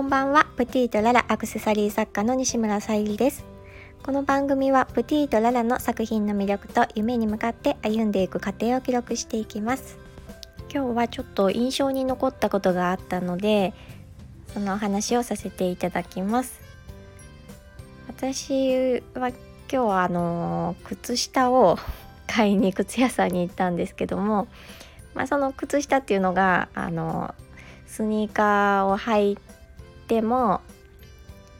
こんばんは。プティとララアクセサリー作家の西村さゆりです。この番組はプティとララの作品の魅力と夢に向かって歩んでいく過程を記録していきます。今日はちょっと印象に残ったことがあったのでそのお話をさせていただきます。私は今日はあの靴下を 買いに靴屋さんに行ったんですけども、まあ、その靴下っていうのがあのスニーカーを履いても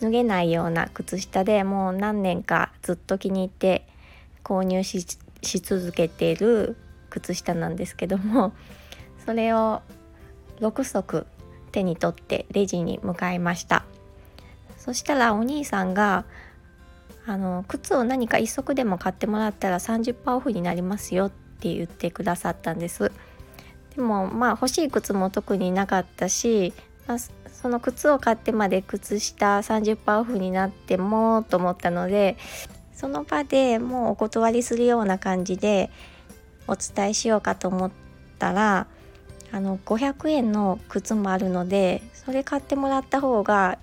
脱げないような靴下でもう何年かずっと気に入って購入し続けている靴下なんですけども それを6足手に取ってレジに向かいました。そしたらお兄さんがあの靴を何か1足でも買ってもらったら30%オフになりますよって言ってくださったんです。でもまあ欲しい靴も特になかったし、まあ、その靴を買ってまで靴下30%オフになってもと思ったのでその場でもうお断りするような感じでお伝えしようかと思ったらあの500円の靴もあるのでそれ買ってもらった方が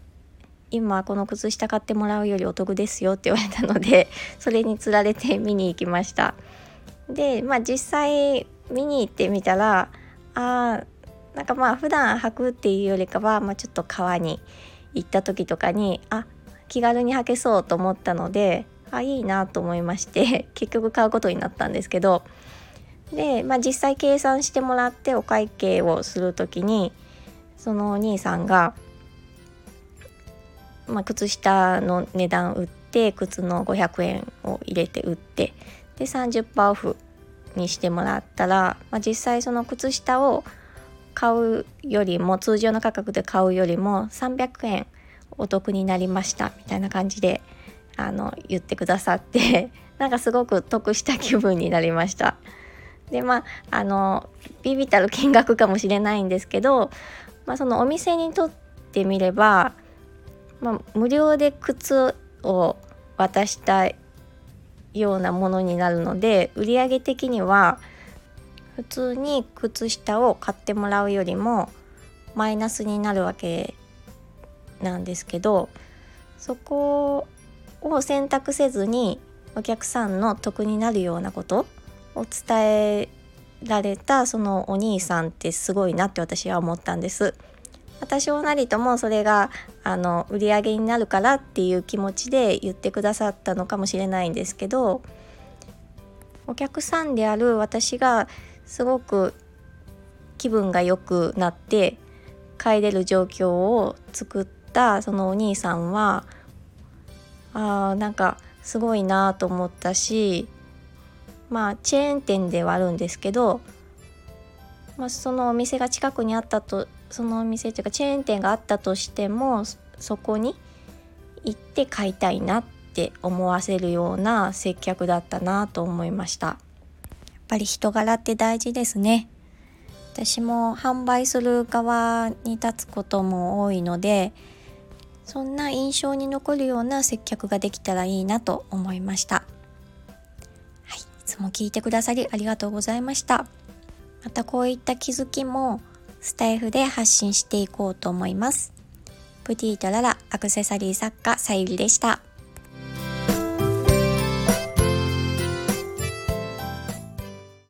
今この靴下買ってもらうよりお得ですよって言われたので それにつられて見に行きました。でまあ実際見に行ってみたらあなんかまあ普段履くっていうよりかは、まあ、ちょっと川に行った時とかにあ気軽に履けそうと思ったのであいいなと思いまして 結局買うことになったんですけど。で、まあ、実際計算してもらってお会計をする時にそのお兄さんが「まあ、靴下の値段売って靴の500円を入れて売ってで30%オフにしてもらったら、まあ、実際その靴下を買うよりも通常の価格で買うよりも300円お得になりましたみたいな感じであの言ってくださって なんかすごく得した気分になりました。でまああのビビたる金額かもしれないんですけど、まあ、そのお店にとってみればまあ、無料で靴を渡したようなものになるので売上的には普通に靴下を買ってもらうよりもマイナスになるわけなんですけどそこを選択せずにお客さんの得になるようなことを伝えられたそのお兄さんってすごいなって私は思ったんです。多少なりともそれがあの売り上げになるからっていう気持ちで言ってくださったのかもしれないんですけどお客さんである私がすごく気分が良くなって帰れる状況を作ったそのお兄さんはあなんかすごいなと思ったしまあチェーン店ではあるんですけど、まあ、そのお店が近くにあったとそのお店というかチェーン店があったとしてもそこに行って買いたいなって思わせるような接客だったなと思いました。ぱり人柄って大事ですね私も販売する側に立つことも多いのでそんな印象に残るような接客ができたらいいなと思いましたはいいつも聞いてくださりありがとうございましたまたこういった気づきもスタイフで発信していこうと思います。プティとララアクセサリー作家さゆりでした。